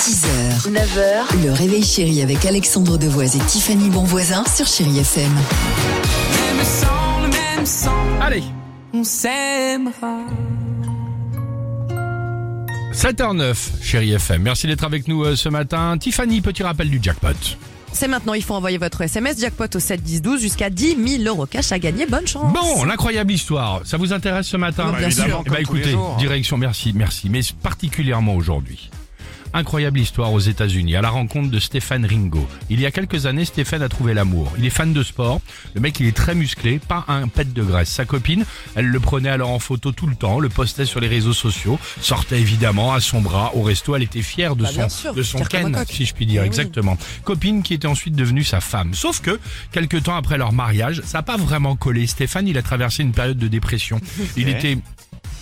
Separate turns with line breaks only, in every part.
6h, 9h, le réveil chéri avec Alexandre Devoise et Tiffany Bonvoisin sur Chérie FM.
Même sang, le même sang,
Allez,
on s'aimera.
7h09, chérie FM. Merci d'être avec nous euh, ce matin. Tiffany, petit rappel du jackpot.
C'est maintenant, il faut envoyer votre SMS jackpot au 7 10 12 jusqu'à 10 000 euros cash à gagner. Bonne chance.
Bon, l'incroyable histoire, ça vous intéresse ce matin
Bah, bien
Évidemment.
sûr.
Eh ben,
Comme tous les
écoutez,
jours.
direction, merci, merci, mais particulièrement aujourd'hui. Incroyable histoire aux États-Unis, à la rencontre de Stéphane Ringo. Il y a quelques années, Stéphane a trouvé l'amour. Il est fan de sport. Le mec, il est très musclé, pas un pet de graisse. Sa copine, elle le prenait alors en photo tout le temps, le postait sur les réseaux sociaux, sortait évidemment à son bras au resto. Elle était fière de
Bah,
son,
sûr,
de son Ken, si je puis dire,
Eh oui.
exactement. Copine qui était ensuite devenue sa femme. Sauf que, quelques temps après leur mariage, ça n'a pas vraiment collé. Stéphane, il a traversé une période de dépression. Il était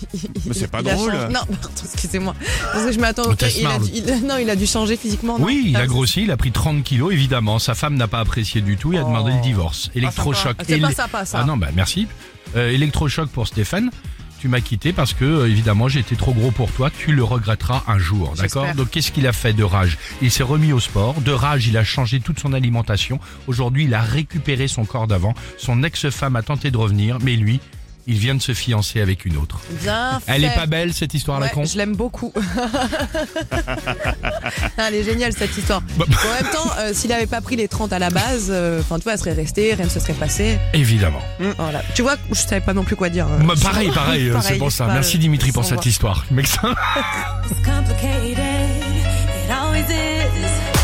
Mais c'est pas
Il
drôle.
changé- Non, pardon, excusez-moi. Parce que je m'attends.
Oh,
il a,
smart.
dû- il- non, il a dû changer physiquement. non
Oui, il a grossi, il a pris 30 kilos, évidemment. Sa femme n'a pas apprécié du tout, il a demandé le divorce. Électrochoc.
Ah, c'est pas
Élé-
sympa, ça.
Ah non, bah merci. Euh, électrochoc pour Stéphane. Tu m'as quitté parce que, euh, évidemment, j'étais trop gros pour toi. Tu le regretteras un jour, d'accord? Donc, qu'est-ce qu'il a fait de rage? Il s'est remis au sport. De rage, il a changé toute son alimentation. Aujourd'hui, il a récupéré son corps d'avant. Son ex-femme a tenté de revenir, mais lui, il vient de se fiancer avec une autre.
Bien
Elle est pas belle, cette histoire, la
Ouais,
con
je l'aime beaucoup. Ah, Elle est géniale cette histoire.
Bah,
En même temps, euh, s'il avait pas pris les 30 à la base, euh, enfin tu vois, elle serait restée, rien ne se serait passé.
Évidemment.
Voilà. Tu vois, je savais pas non plus quoi dire. euh,
Bah, pareil, pareil, euh, c'est pour ça.
pas,
Merci
euh,
Dimitri pour
sans
cette
voix.
histoire. Mec, ça-
It's complicated. It always is.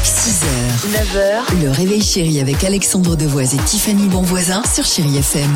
6h, 9h, le réveil chéri avec Alexandre Devoise et Tiffany Bonvoisin sur Chérie FM.